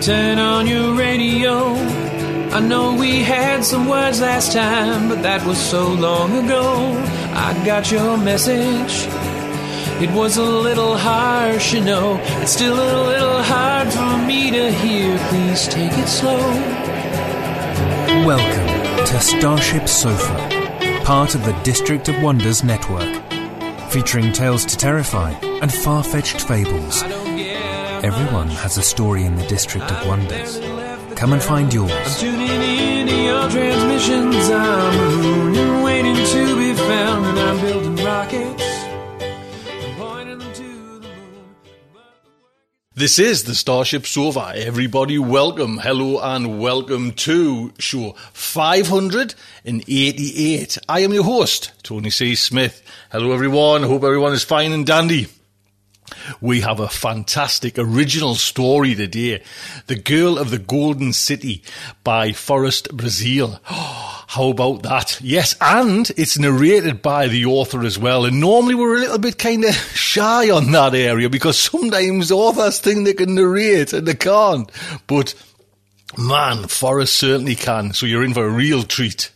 turn on your radio. I know we had some words last time, but that was so long ago. I got your message. It was a little harsh, you know. It's still a little hard for me to hear. Please take it slow. Welcome to Starship Sofa, part of the District of Wonders network, featuring tales to terrify and far fetched fables. Everyone has a story in the District of Wonders. Come and find yours. Tuning in to your transmissions. I'm a moon and waiting to be found, and I'm building rockets. pointing them to the moon. This is the Starship Sofa. Everybody, welcome, hello, and welcome to show 588. I am your host, Tony C. Smith. Hello, everyone. Hope everyone is fine and dandy. We have a fantastic original story today. The Girl of the Golden City by Forrest Brazil. How about that? Yes, and it's narrated by the author as well. And normally we're a little bit kind of shy on that area because sometimes authors think they can narrate and they can't. But man, Forrest certainly can. So you're in for a real treat.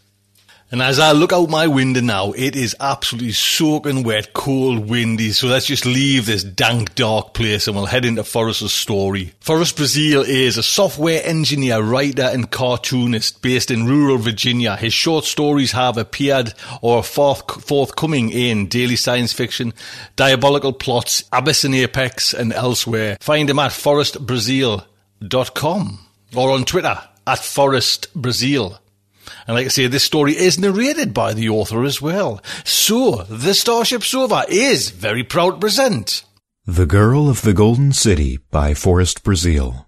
And as I look out my window now, it is absolutely soaking wet, cold, windy. So let's just leave this dank, dark place and we'll head into Forrest's story. Forrest Brazil is a software engineer, writer and cartoonist based in rural Virginia. His short stories have appeared or are forth- forthcoming in Daily Science Fiction, Diabolical Plots, Abyss and Apex and elsewhere. Find him at forrestbrazil.com or on Twitter at forestbrazil. And like I say, this story is narrated by the author as well. So, the Starship Sofa is very proud to present. The Girl of the Golden City by Forrest Brazil.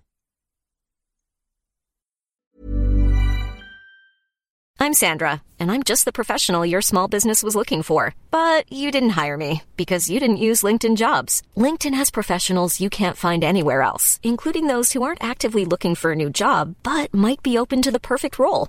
I'm Sandra, and I'm just the professional your small business was looking for. But you didn't hire me because you didn't use LinkedIn jobs. LinkedIn has professionals you can't find anywhere else, including those who aren't actively looking for a new job but might be open to the perfect role,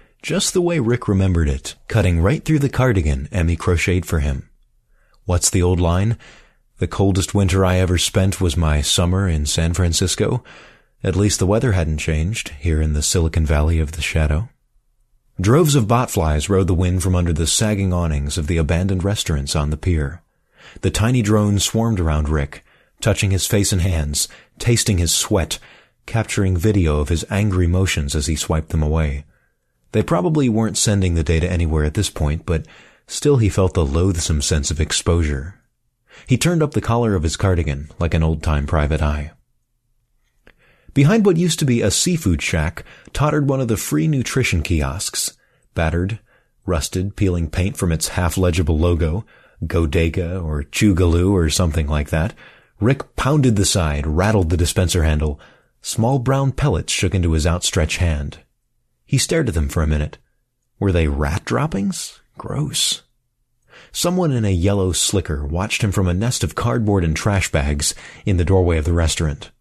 just the way Rick remembered it, cutting right through the cardigan Emmy crocheted for him. What's the old line? The coldest winter I ever spent was my summer in San Francisco. At least the weather hadn't changed here in the Silicon Valley of the Shadow. Droves of botflies rode the wind from under the sagging awnings of the abandoned restaurants on the pier. The tiny drones swarmed around Rick, touching his face and hands, tasting his sweat, capturing video of his angry motions as he swiped them away. They probably weren't sending the data anywhere at this point, but still he felt the loathsome sense of exposure. He turned up the collar of his cardigan like an old-time private eye. Behind what used to be a seafood shack tottered one of the free nutrition kiosks, battered, rusted, peeling paint from its half-legible logo, Godega or Chugaloo or something like that. Rick pounded the side, rattled the dispenser handle. Small brown pellets shook into his outstretched hand. He stared at them for a minute. Were they rat droppings? Gross. Someone in a yellow slicker watched him from a nest of cardboard and trash bags in the doorway of the restaurant.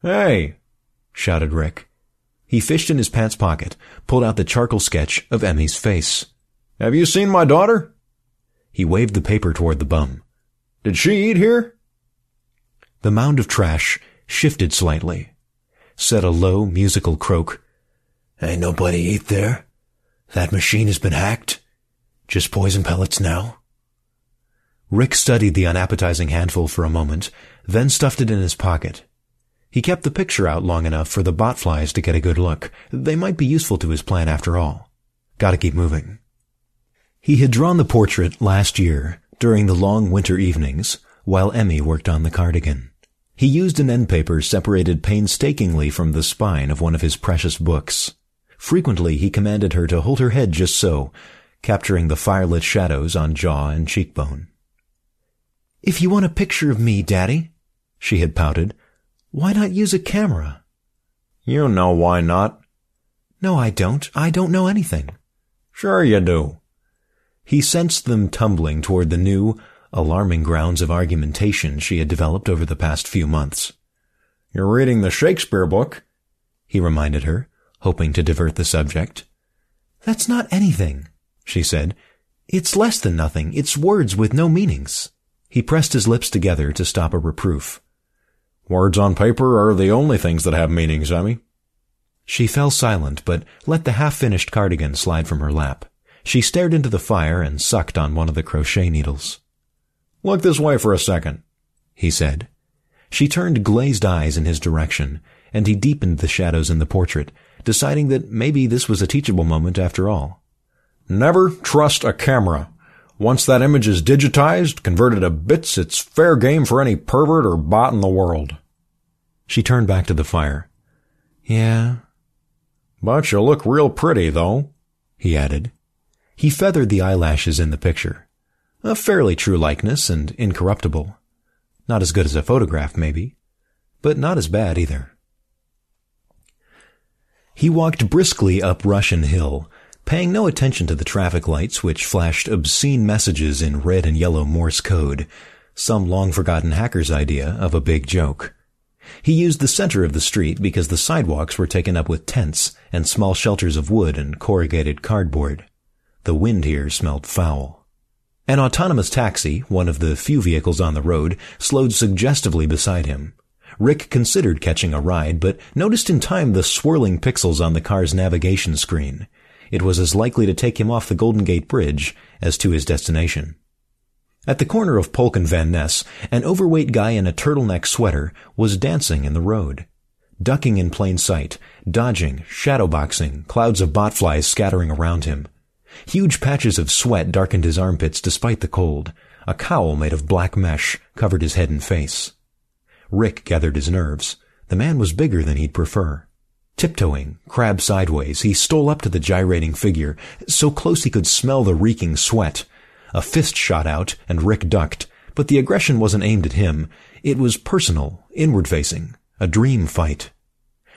Hey! shouted Rick. He fished in his pants pocket, pulled out the charcoal sketch of Emmy's face. Have you seen my daughter? He waved the paper toward the bum. Did she eat here? The mound of trash shifted slightly, said a low musical croak, Ain't nobody eat there. That machine has been hacked. Just poison pellets now. Rick studied the unappetizing handful for a moment, then stuffed it in his pocket. He kept the picture out long enough for the botflies to get a good look. They might be useful to his plan after all. Gotta keep moving. He had drawn the portrait last year, during the long winter evenings, while Emmy worked on the cardigan. He used an end paper separated painstakingly from the spine of one of his precious books. Frequently he commanded her to hold her head just so, capturing the firelit shadows on jaw and cheekbone. If you want a picture of me, Daddy, she had pouted, why not use a camera? You know why not. No, I don't. I don't know anything. Sure you do. He sensed them tumbling toward the new, alarming grounds of argumentation she had developed over the past few months. You're reading the Shakespeare book, he reminded her, hoping to divert the subject. That's not anything, she said. It's less than nothing. It's words with no meanings. He pressed his lips together to stop a reproof. Words on paper are the only things that have meanings, Emmy. She fell silent, but let the half-finished cardigan slide from her lap. She stared into the fire and sucked on one of the crochet needles. Look this way for a second, he said. She turned glazed eyes in his direction, and he deepened the shadows in the portrait, deciding that maybe this was a teachable moment after all. Never trust a camera. Once that image is digitized, converted to bits, it's fair game for any pervert or bot in the world. She turned back to the fire. Yeah. But you look real pretty, though, he added. He feathered the eyelashes in the picture. A fairly true likeness and incorruptible. Not as good as a photograph, maybe, but not as bad either. He walked briskly up Russian Hill, paying no attention to the traffic lights which flashed obscene messages in red and yellow Morse code, some long-forgotten hacker's idea of a big joke. He used the center of the street because the sidewalks were taken up with tents and small shelters of wood and corrugated cardboard. The wind here smelled foul. An autonomous taxi, one of the few vehicles on the road, slowed suggestively beside him. Rick considered catching a ride, but noticed in time the swirling pixels on the car's navigation screen. It was as likely to take him off the Golden Gate Bridge as to his destination. At the corner of Polk and Van Ness, an overweight guy in a turtleneck sweater was dancing in the road. Ducking in plain sight, dodging, shadowboxing, clouds of botflies scattering around him. Huge patches of sweat darkened his armpits despite the cold. A cowl made of black mesh covered his head and face. Rick gathered his nerves. The man was bigger than he'd prefer. Tiptoeing, crab sideways, he stole up to the gyrating figure, so close he could smell the reeking sweat. A fist shot out, and Rick ducked, but the aggression wasn't aimed at him. It was personal, inward-facing, a dream fight.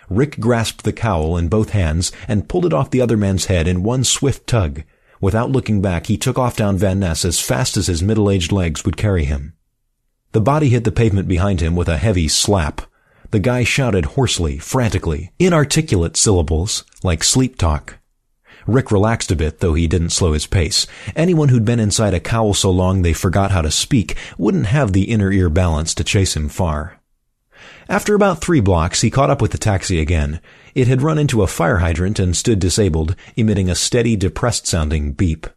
Rick grasped the cowl in both hands and pulled it off the other man's head in one swift tug. Without looking back, he took off down Van Ness as fast as his middle-aged legs would carry him. The body hit the pavement behind him with a heavy slap. The guy shouted hoarsely, frantically, inarticulate syllables, like sleep talk. Rick relaxed a bit, though he didn't slow his pace. Anyone who'd been inside a cowl so long they forgot how to speak wouldn't have the inner ear balance to chase him far. After about three blocks, he caught up with the taxi again. It had run into a fire hydrant and stood disabled, emitting a steady, depressed-sounding beep.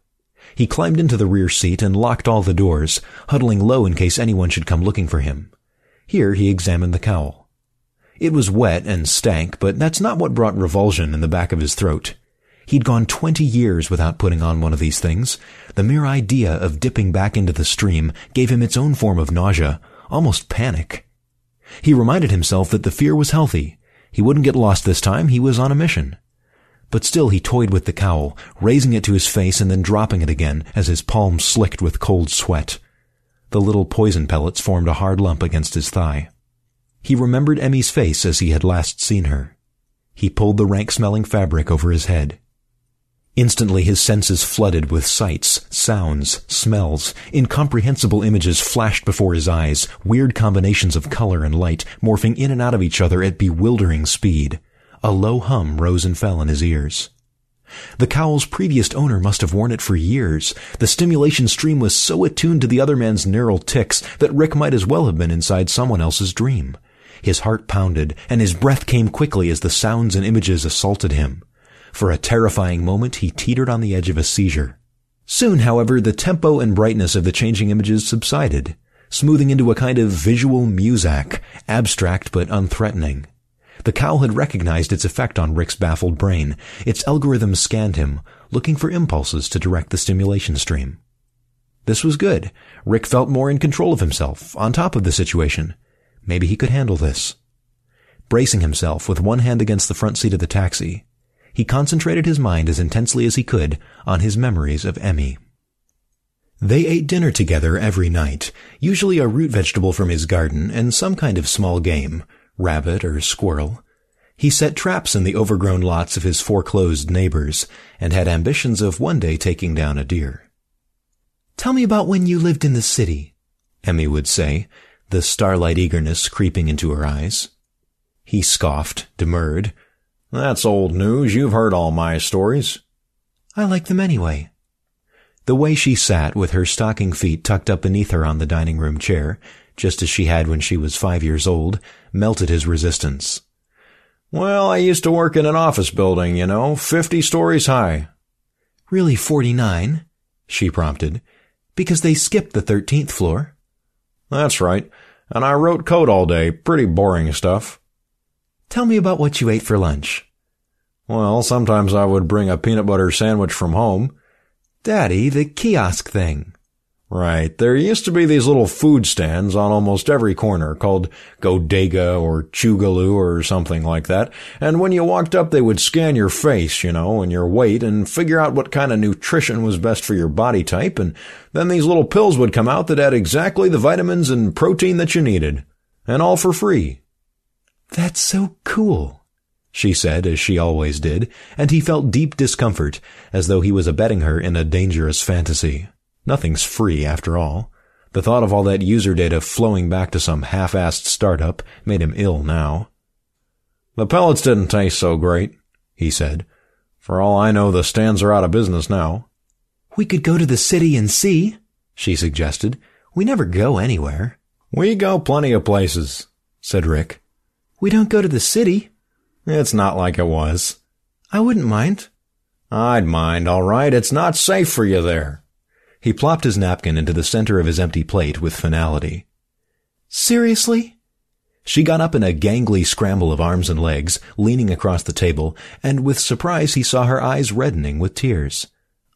He climbed into the rear seat and locked all the doors, huddling low in case anyone should come looking for him. Here he examined the cowl. It was wet and stank, but that's not what brought revulsion in the back of his throat. He'd gone twenty years without putting on one of these things. The mere idea of dipping back into the stream gave him its own form of nausea, almost panic. He reminded himself that the fear was healthy. He wouldn't get lost this time, he was on a mission. But still he toyed with the cowl, raising it to his face and then dropping it again as his palms slicked with cold sweat. The little poison pellets formed a hard lump against his thigh. He remembered Emmy's face as he had last seen her. He pulled the rank-smelling fabric over his head. Instantly his senses flooded with sights, sounds, smells. Incomprehensible images flashed before his eyes, weird combinations of color and light, morphing in and out of each other at bewildering speed. A low hum rose and fell in his ears. The cowl's previous owner must have worn it for years. The stimulation stream was so attuned to the other man's neural ticks that Rick might as well have been inside someone else's dream. His heart pounded, and his breath came quickly as the sounds and images assaulted him. For a terrifying moment, he teetered on the edge of a seizure. Soon, however, the tempo and brightness of the changing images subsided, smoothing into a kind of visual muzak, abstract but unthreatening. The cow had recognized its effect on Rick's baffled brain. Its algorithm scanned him, looking for impulses to direct the stimulation stream. This was good. Rick felt more in control of himself, on top of the situation. Maybe he could handle this. Bracing himself with one hand against the front seat of the taxi, he concentrated his mind as intensely as he could on his memories of Emmy. They ate dinner together every night, usually a root vegetable from his garden and some kind of small game, rabbit or squirrel. He set traps in the overgrown lots of his foreclosed neighbors and had ambitions of one day taking down a deer. Tell me about when you lived in the city, Emmy would say, the starlight eagerness creeping into her eyes. He scoffed, demurred, that's old news. You've heard all my stories. I like them anyway. The way she sat with her stocking feet tucked up beneath her on the dining room chair, just as she had when she was five years old, melted his resistance. Well, I used to work in an office building, you know, fifty stories high. Really forty-nine? She prompted. Because they skipped the thirteenth floor. That's right. And I wrote code all day. Pretty boring stuff. Tell me about what you ate for lunch. Well, sometimes I would bring a peanut butter sandwich from home. Daddy, the kiosk thing. Right. There used to be these little food stands on almost every corner called Godega or Chugaloo or something like that. And when you walked up, they would scan your face, you know, and your weight and figure out what kind of nutrition was best for your body type. And then these little pills would come out that had exactly the vitamins and protein that you needed. And all for free. That's so cool, she said, as she always did, and he felt deep discomfort, as though he was abetting her in a dangerous fantasy. Nothing's free, after all. The thought of all that user data flowing back to some half-assed startup made him ill now. The pellets didn't taste so great, he said. For all I know, the stands are out of business now. We could go to the city and see, she suggested. We never go anywhere. We go plenty of places, said Rick. We don't go to the city. It's not like it was. I wouldn't mind. I'd mind, all right. It's not safe for you there. He plopped his napkin into the center of his empty plate with finality. Seriously? She got up in a gangly scramble of arms and legs, leaning across the table, and with surprise he saw her eyes reddening with tears.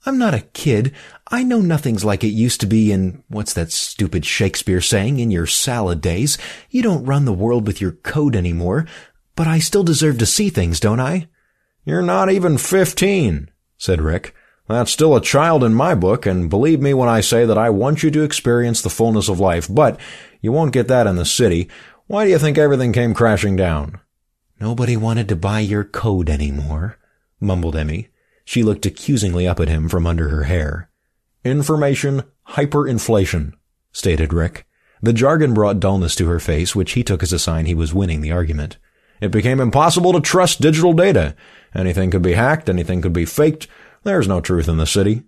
I'm not a kid. I know nothing's like it used to be in, what's that stupid Shakespeare saying, in your salad days. You don't run the world with your code anymore. But I still deserve to see things, don't I? You're not even fifteen, said Rick. That's still a child in my book, and believe me when I say that I want you to experience the fullness of life, but you won't get that in the city. Why do you think everything came crashing down? Nobody wanted to buy your code anymore, mumbled Emmy. She looked accusingly up at him from under her hair. Information hyperinflation, stated Rick. The jargon brought dullness to her face, which he took as a sign he was winning the argument. It became impossible to trust digital data. Anything could be hacked, anything could be faked. There's no truth in the city.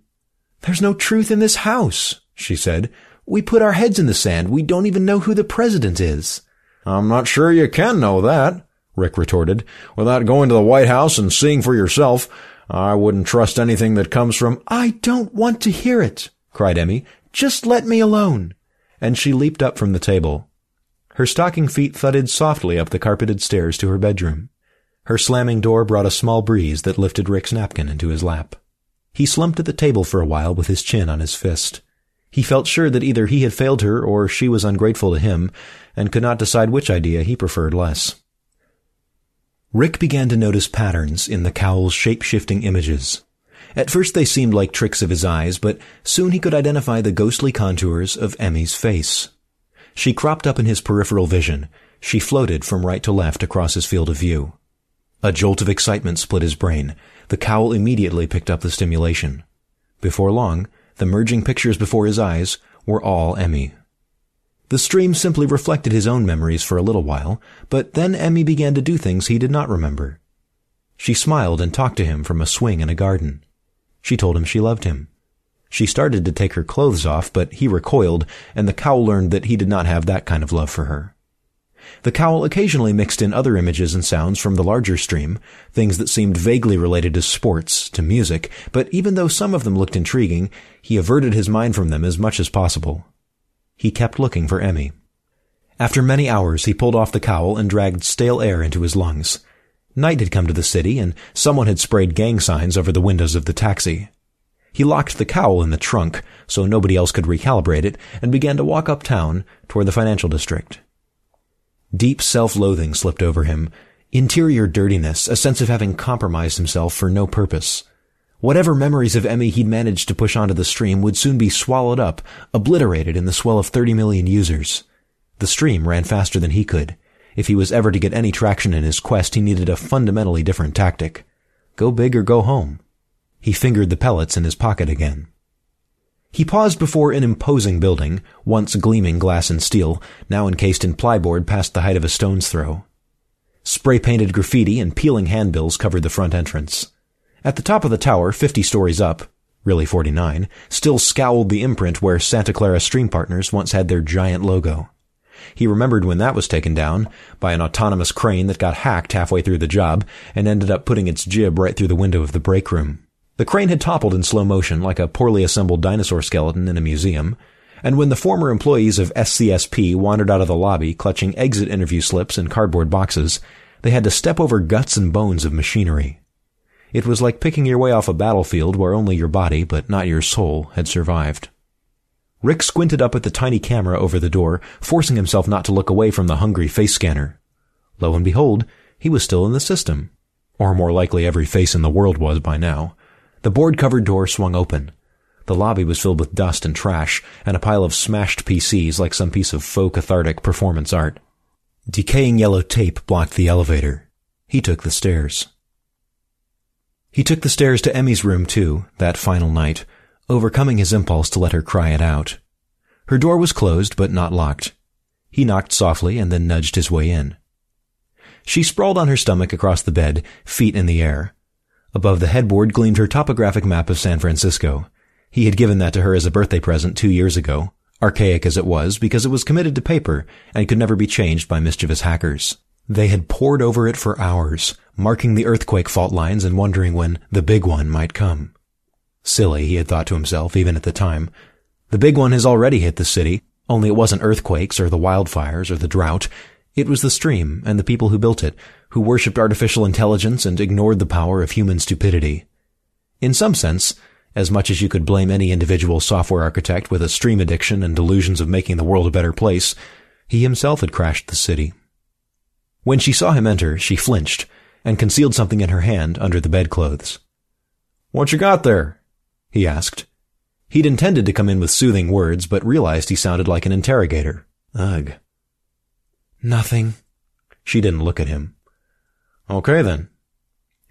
There's no truth in this house, she said. We put our heads in the sand. We don't even know who the president is. I'm not sure you can know that, Rick retorted. Without going to the White House and seeing for yourself, I wouldn't trust anything that comes from. I don't want to hear it, cried Emmy. Just let me alone. And she leaped up from the table. Her stocking feet thudded softly up the carpeted stairs to her bedroom. Her slamming door brought a small breeze that lifted Rick's napkin into his lap. He slumped at the table for a while with his chin on his fist. He felt sure that either he had failed her or she was ungrateful to him, and could not decide which idea he preferred less. Rick began to notice patterns in the cowl's shape-shifting images. At first they seemed like tricks of his eyes, but soon he could identify the ghostly contours of Emmy's face. She cropped up in his peripheral vision. She floated from right to left across his field of view. A jolt of excitement split his brain. The cowl immediately picked up the stimulation. Before long, the merging pictures before his eyes were all Emmy. The stream simply reflected his own memories for a little while, but then Emmy began to do things he did not remember. She smiled and talked to him from a swing in a garden. She told him she loved him. She started to take her clothes off, but he recoiled, and the cowl learned that he did not have that kind of love for her. The cowl occasionally mixed in other images and sounds from the larger stream, things that seemed vaguely related to sports, to music, but even though some of them looked intriguing, he averted his mind from them as much as possible. He kept looking for Emmy. After many hours, he pulled off the cowl and dragged stale air into his lungs. Night had come to the city, and someone had sprayed gang signs over the windows of the taxi. He locked the cowl in the trunk so nobody else could recalibrate it and began to walk uptown toward the financial district. Deep self-loathing slipped over him, interior dirtiness, a sense of having compromised himself for no purpose. Whatever memories of Emmy he'd managed to push onto the stream would soon be swallowed up, obliterated in the swell of 30 million users. The stream ran faster than he could. If he was ever to get any traction in his quest, he needed a fundamentally different tactic. Go big or go home. He fingered the pellets in his pocket again. He paused before an imposing building, once gleaming glass and steel, now encased in plyboard past the height of a stone's throw. Spray-painted graffiti and peeling handbills covered the front entrance. At the top of the tower, 50 stories up, really 49, still scowled the imprint where Santa Clara Stream Partners once had their giant logo. He remembered when that was taken down by an autonomous crane that got hacked halfway through the job and ended up putting its jib right through the window of the break room. The crane had toppled in slow motion like a poorly assembled dinosaur skeleton in a museum, and when the former employees of SCSP wandered out of the lobby clutching exit interview slips and cardboard boxes, they had to step over guts and bones of machinery. It was like picking your way off a battlefield where only your body, but not your soul, had survived. Rick squinted up at the tiny camera over the door, forcing himself not to look away from the hungry face scanner. Lo and behold, he was still in the system. Or more likely every face in the world was by now. The board-covered door swung open. The lobby was filled with dust and trash, and a pile of smashed PCs like some piece of faux cathartic performance art. Decaying yellow tape blocked the elevator. He took the stairs. He took the stairs to Emmy's room too, that final night, overcoming his impulse to let her cry it out. Her door was closed, but not locked. He knocked softly and then nudged his way in. She sprawled on her stomach across the bed, feet in the air. Above the headboard gleamed her topographic map of San Francisco. He had given that to her as a birthday present two years ago, archaic as it was because it was committed to paper and could never be changed by mischievous hackers. They had pored over it for hours, marking the earthquake fault lines and wondering when the big one might come. Silly, he had thought to himself, even at the time. The big one has already hit the city, only it wasn't earthquakes or the wildfires or the drought. It was the stream and the people who built it, who worshipped artificial intelligence and ignored the power of human stupidity. In some sense, as much as you could blame any individual software architect with a stream addiction and delusions of making the world a better place, he himself had crashed the city. When she saw him enter, she flinched and concealed something in her hand under the bedclothes. What you got there? he asked. He'd intended to come in with soothing words, but realized he sounded like an interrogator. Ugh. Nothing. She didn't look at him. Okay then.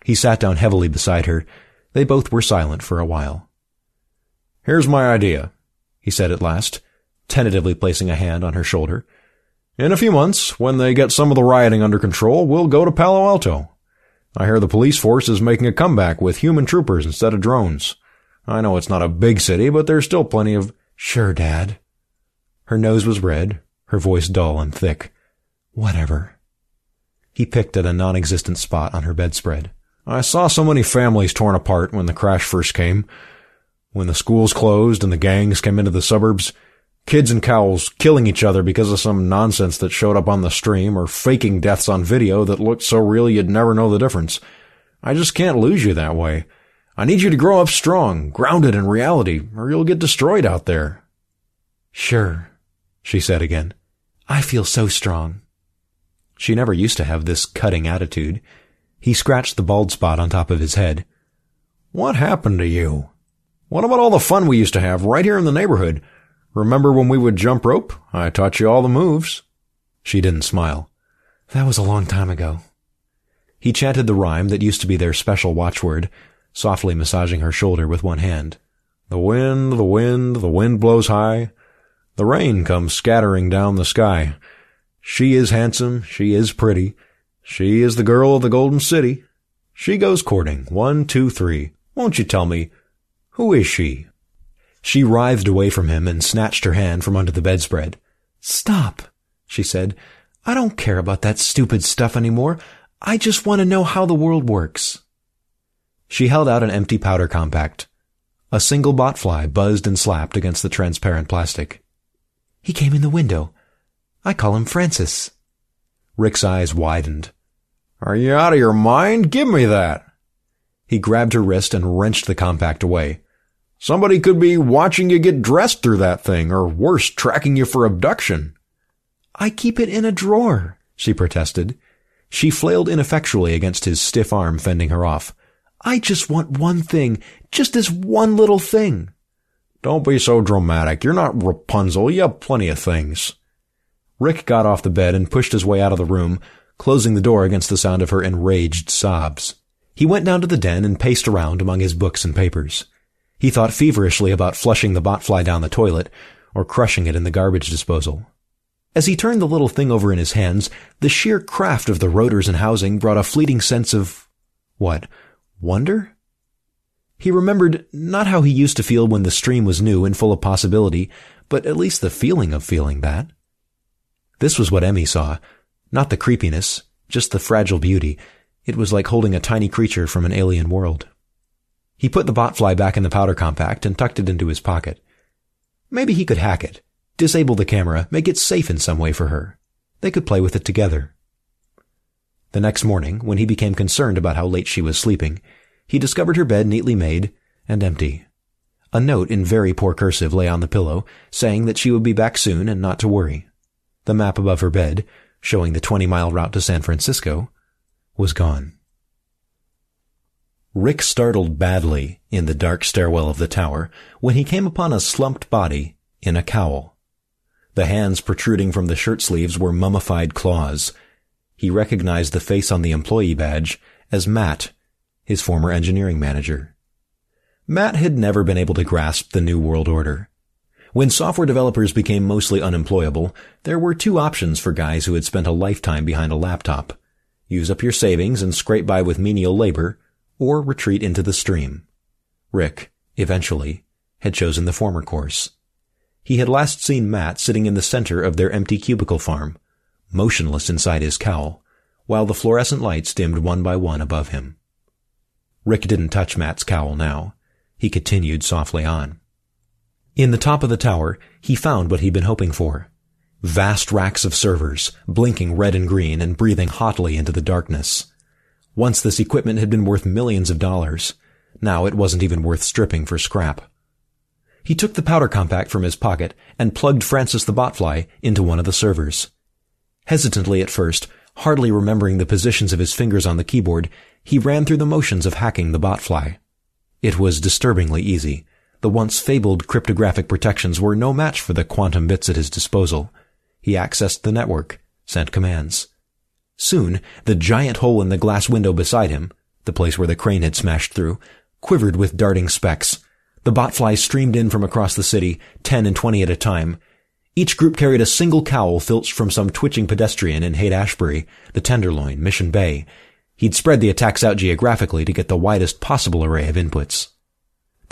He sat down heavily beside her. They both were silent for a while. Here's my idea, he said at last. tentatively placing a hand on her shoulder. In a few months, when they get some of the rioting under control, we'll go to Palo Alto. I hear the police force is making a comeback with human troopers instead of drones. I know it's not a big city, but there's still plenty of... Sure, Dad. Her nose was red, her voice dull and thick. Whatever. He picked at a non-existent spot on her bedspread. I saw so many families torn apart when the crash first came. When the schools closed and the gangs came into the suburbs, kids and cows killing each other because of some nonsense that showed up on the stream or faking deaths on video that looked so real you'd never know the difference. I just can't lose you that way. I need you to grow up strong, grounded in reality, or you'll get destroyed out there. Sure, she said again. I feel so strong. She never used to have this cutting attitude. He scratched the bald spot on top of his head. What happened to you? What about all the fun we used to have right here in the neighborhood? Remember when we would jump rope? I taught you all the moves. She didn't smile. That was a long time ago. He chanted the rhyme that used to be their special watchword, softly massaging her shoulder with one hand. The wind, the wind, the wind blows high. The rain comes scattering down the sky. She is handsome, she is pretty. She is the girl of the Golden City. She goes courting. One, two, three. Won't you tell me, who is she? She writhed away from him and snatched her hand from under the bedspread. Stop, she said. I don't care about that stupid stuff anymore. I just want to know how the world works. She held out an empty powder compact. A single botfly buzzed and slapped against the transparent plastic. He came in the window. I call him Francis. Rick's eyes widened. Are you out of your mind? Give me that. He grabbed her wrist and wrenched the compact away. Somebody could be watching you get dressed through that thing, or worse, tracking you for abduction. I keep it in a drawer, she protested. She flailed ineffectually against his stiff arm, fending her off. I just want one thing, just this one little thing. Don't be so dramatic. You're not Rapunzel. You have plenty of things. Rick got off the bed and pushed his way out of the room, closing the door against the sound of her enraged sobs. He went down to the den and paced around among his books and papers. He thought feverishly about flushing the botfly down the toilet or crushing it in the garbage disposal. As he turned the little thing over in his hands, the sheer craft of the rotors and housing brought a fleeting sense of, what, wonder? He remembered not how he used to feel when the stream was new and full of possibility, but at least the feeling of feeling that. This was what Emmy saw. Not the creepiness, just the fragile beauty. It was like holding a tiny creature from an alien world. He put the botfly back in the powder compact and tucked it into his pocket. Maybe he could hack it, disable the camera, make it safe in some way for her. They could play with it together. The next morning, when he became concerned about how late she was sleeping, he discovered her bed neatly made and empty. A note in very poor cursive lay on the pillow, saying that she would be back soon and not to worry. The map above her bed, showing the 20 mile route to San Francisco, was gone. Rick startled badly in the dark stairwell of the tower when he came upon a slumped body in a cowl. The hands protruding from the shirt sleeves were mummified claws. He recognized the face on the employee badge as Matt, his former engineering manager. Matt had never been able to grasp the New World Order. When software developers became mostly unemployable, there were two options for guys who had spent a lifetime behind a laptop. Use up your savings and scrape by with menial labor, or retreat into the stream. Rick, eventually, had chosen the former course. He had last seen Matt sitting in the center of their empty cubicle farm, motionless inside his cowl, while the fluorescent lights dimmed one by one above him. Rick didn't touch Matt's cowl now. He continued softly on. In the top of the tower, he found what he'd been hoping for. Vast racks of servers, blinking red and green and breathing hotly into the darkness. Once this equipment had been worth millions of dollars. Now it wasn't even worth stripping for scrap. He took the powder compact from his pocket and plugged Francis the botfly into one of the servers. Hesitantly at first, hardly remembering the positions of his fingers on the keyboard, he ran through the motions of hacking the botfly. It was disturbingly easy. The once fabled cryptographic protections were no match for the quantum bits at his disposal. He accessed the network, sent commands. Soon, the giant hole in the glass window beside him, the place where the crane had smashed through, quivered with darting specks. The botflies streamed in from across the city, ten and twenty at a time. Each group carried a single cowl filched from some twitching pedestrian in Haight-Ashbury, the Tenderloin, Mission Bay. He'd spread the attacks out geographically to get the widest possible array of inputs.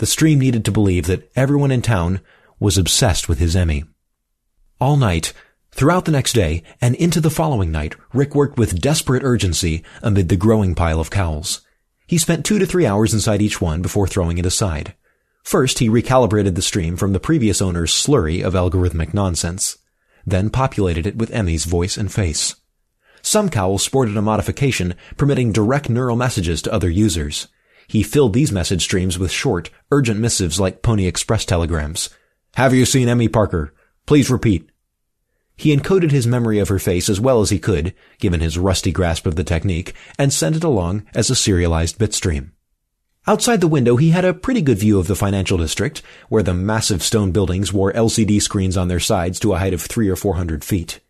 The stream needed to believe that everyone in town was obsessed with his Emmy. All night, throughout the next day, and into the following night, Rick worked with desperate urgency amid the growing pile of cowls. He spent two to three hours inside each one before throwing it aside. First, he recalibrated the stream from the previous owner's slurry of algorithmic nonsense, then populated it with Emmy's voice and face. Some cowls sported a modification permitting direct neural messages to other users. He filled these message streams with short, urgent missives like Pony Express telegrams. Have you seen Emmy Parker? Please repeat. He encoded his memory of her face as well as he could, given his rusty grasp of the technique, and sent it along as a serialized bitstream. Outside the window, he had a pretty good view of the financial district, where the massive stone buildings wore LCD screens on their sides to a height of three or four hundred feet.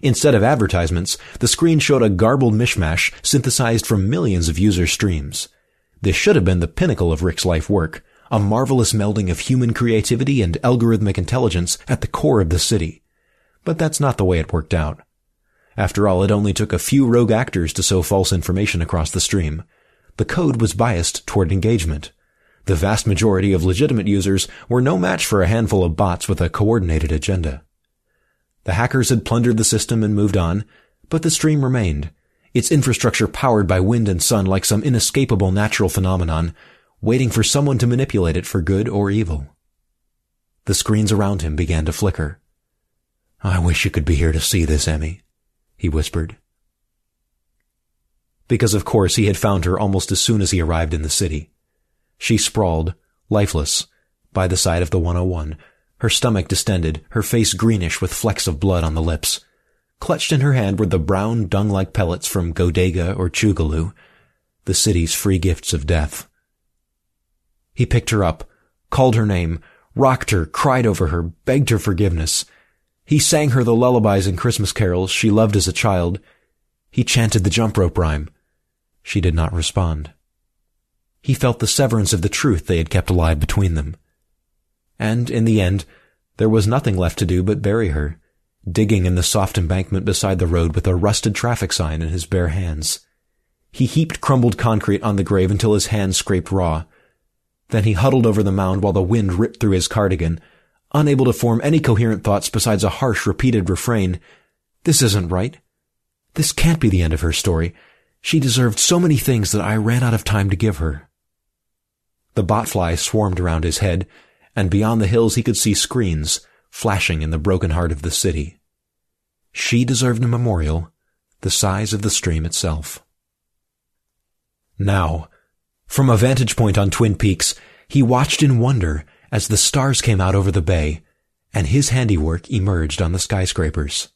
Instead of advertisements, the screen showed a garbled mishmash synthesized from millions of user streams. This should have been the pinnacle of Rick's life work, a marvelous melding of human creativity and algorithmic intelligence at the core of the city. But that's not the way it worked out. After all, it only took a few rogue actors to sow false information across the stream the code was biased toward engagement. The vast majority of legitimate users were no match for a handful of bots with a coordinated agenda. The hackers had plundered the system and moved on, but the stream remained, its infrastructure powered by wind and sun like some inescapable natural phenomenon, waiting for someone to manipulate it for good or evil. The screens around him began to flicker. I wish you could be here to see this, Emmy, he whispered because of course he had found her almost as soon as he arrived in the city. She sprawled, lifeless, by the side of the 101, her stomach distended, her face greenish with flecks of blood on the lips. Clutched in her hand were the brown dung-like pellets from Godega or Chugaloo, the city's free gifts of death. He picked her up, called her name, rocked her, cried over her, begged her forgiveness. He sang her the lullabies and Christmas carols she loved as a child. He chanted the jump rope rhyme. She did not respond. He felt the severance of the truth they had kept alive between them. And, in the end, there was nothing left to do but bury her, digging in the soft embankment beside the road with a rusted traffic sign in his bare hands. He heaped crumbled concrete on the grave until his hands scraped raw. Then he huddled over the mound while the wind ripped through his cardigan, unable to form any coherent thoughts besides a harsh, repeated refrain. This isn't right. This can't be the end of her story. She deserved so many things that I ran out of time to give her. The botflies swarmed around his head, and beyond the hills he could see screens flashing in the broken heart of the city. She deserved a memorial the size of the stream itself. Now, from a vantage point on Twin Peaks, he watched in wonder as the stars came out over the bay and his handiwork emerged on the skyscrapers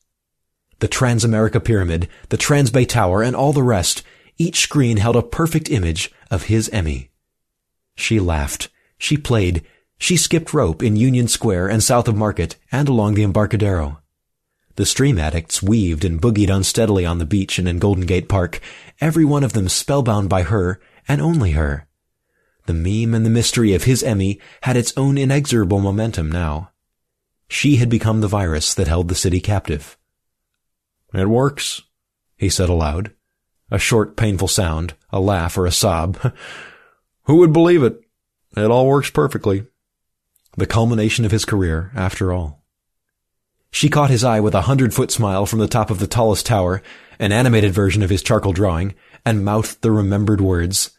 the Transamerica Pyramid, the Transbay Tower, and all the rest, each screen held a perfect image of his Emmy. She laughed. She played. She skipped rope in Union Square and south of Market and along the Embarcadero. The stream addicts weaved and boogied unsteadily on the beach and in Golden Gate Park, every one of them spellbound by her and only her. The meme and the mystery of his Emmy had its own inexorable momentum now. She had become the virus that held the city captive. It works, he said aloud. A short, painful sound, a laugh or a sob. Who would believe it? It all works perfectly. The culmination of his career, after all. She caught his eye with a hundred-foot smile from the top of the tallest tower, an animated version of his charcoal drawing, and mouthed the remembered words.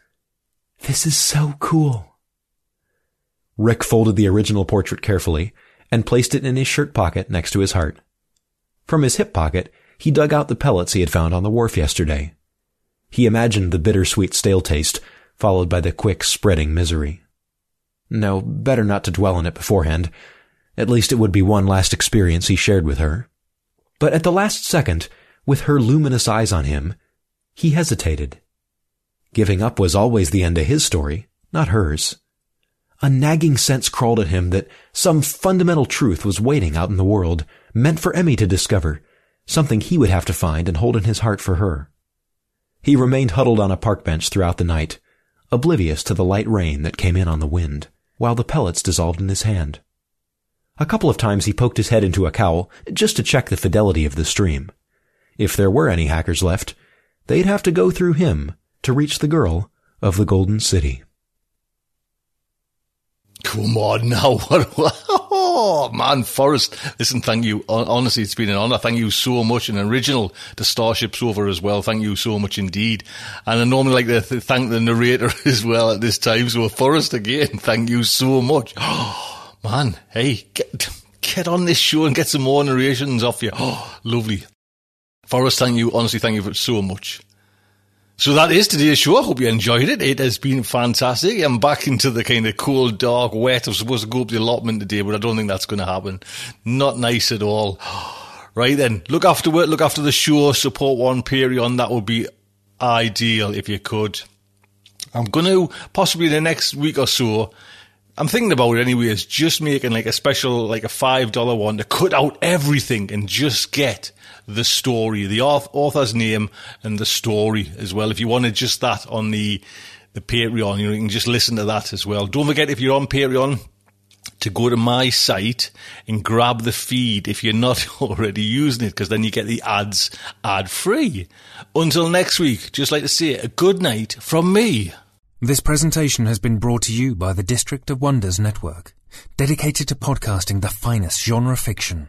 This is so cool. Rick folded the original portrait carefully and placed it in his shirt pocket next to his heart. From his hip pocket, he dug out the pellets he had found on the wharf yesterday. He imagined the bittersweet stale taste, followed by the quick spreading misery. No, better not to dwell on it beforehand. At least it would be one last experience he shared with her. But at the last second, with her luminous eyes on him, he hesitated. Giving up was always the end of his story, not hers. A nagging sense crawled at him that some fundamental truth was waiting out in the world, meant for Emmy to discover, something he would have to find and hold in his heart for her. He remained huddled on a park bench throughout the night, oblivious to the light rain that came in on the wind, while the pellets dissolved in his hand. A couple of times he poked his head into a cowl just to check the fidelity of the stream. If there were any hackers left, they'd have to go through him to reach the girl of the Golden City. Come on now. oh, man, Forrest. Listen, thank you. Honestly, it's been an honour. Thank you so much. An original to Starship Sofa as well. Thank you so much indeed. And I normally like to th- thank the narrator as well at this time. So, Forrest, again, thank you so much. Oh, man, hey, get, get on this show and get some more narrations off you. Oh, lovely. Forrest, thank you. Honestly, thank you so much. So that is today's show. I hope you enjoyed it. It has been fantastic. I'm back into the kind of cold, dark, wet. I was supposed to go up the allotment today, but I don't think that's going to happen. Not nice at all. Right then, look after it. Look after the show. Support one Patreon. That would be ideal if you could. I'm going to possibly the next week or so. I'm thinking about it anyways. Just making like a special, like a five dollar one to cut out everything and just get the story, the author's name and the story as well. If you wanted just that on the, the Patreon, you, can just listen to that as well. Don't forget if you're on Patreon, to go to my site and grab the feed if you're not already using it, because then you get the ads ad free. Until next week, just like to say a good night from me. This presentation has been brought to you by the District of Wonders Network, dedicated to podcasting the finest genre fiction.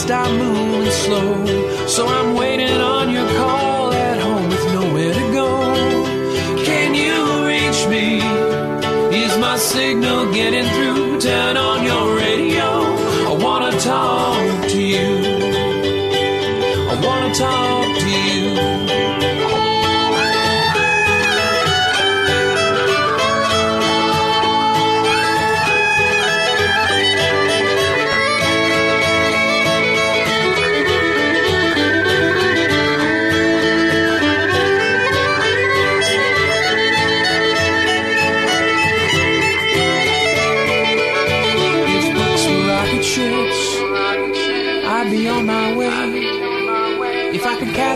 Best I'm moving slow. So I'm